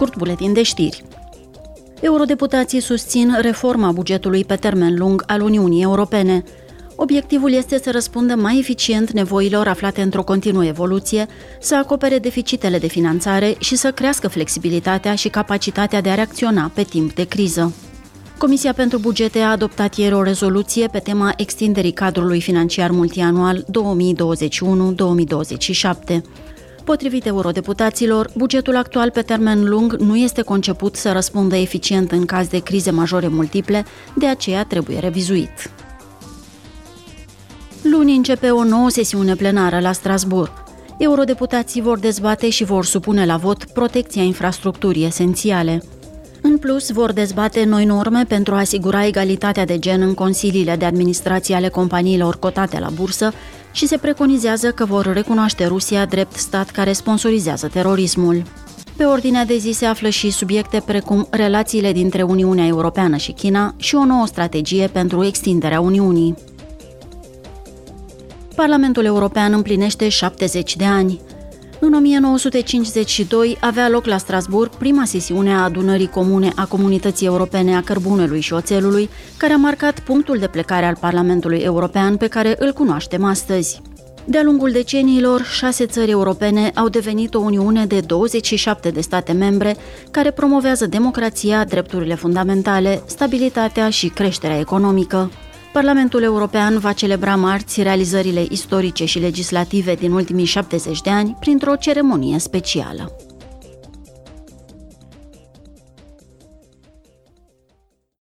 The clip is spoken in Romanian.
scurt buletin de știri. Eurodeputații susțin reforma bugetului pe termen lung al Uniunii Europene. Obiectivul este să răspundă mai eficient nevoilor aflate într-o continuă evoluție, să acopere deficitele de finanțare și să crească flexibilitatea și capacitatea de a reacționa pe timp de criză. Comisia pentru bugete a adoptat ieri o rezoluție pe tema extinderii cadrului financiar multianual 2021-2027. Potrivit eurodeputaților, bugetul actual pe termen lung nu este conceput să răspundă eficient în caz de crize majore multiple, de aceea trebuie revizuit. Luni începe o nouă sesiune plenară la Strasbourg. Eurodeputații vor dezbate și vor supune la vot protecția infrastructurii esențiale. În plus, vor dezbate noi norme pentru a asigura egalitatea de gen în consiliile de administrație ale companiilor cotate la bursă și se preconizează că vor recunoaște Rusia drept stat care sponsorizează terorismul. Pe ordinea de zi se află și subiecte precum relațiile dintre Uniunea Europeană și China și o nouă strategie pentru extinderea Uniunii. Parlamentul European împlinește 70 de ani. În 1952 avea loc la Strasburg prima sesiune a adunării comune a Comunității Europene a Cărbunelui și Oțelului, care a marcat punctul de plecare al Parlamentului European pe care îl cunoaștem astăzi. De-a lungul deceniilor, șase țări europene au devenit o uniune de 27 de state membre care promovează democrația, drepturile fundamentale, stabilitatea și creșterea economică. Parlamentul European va celebra marți realizările istorice și legislative din ultimii 70 de ani printr-o ceremonie specială.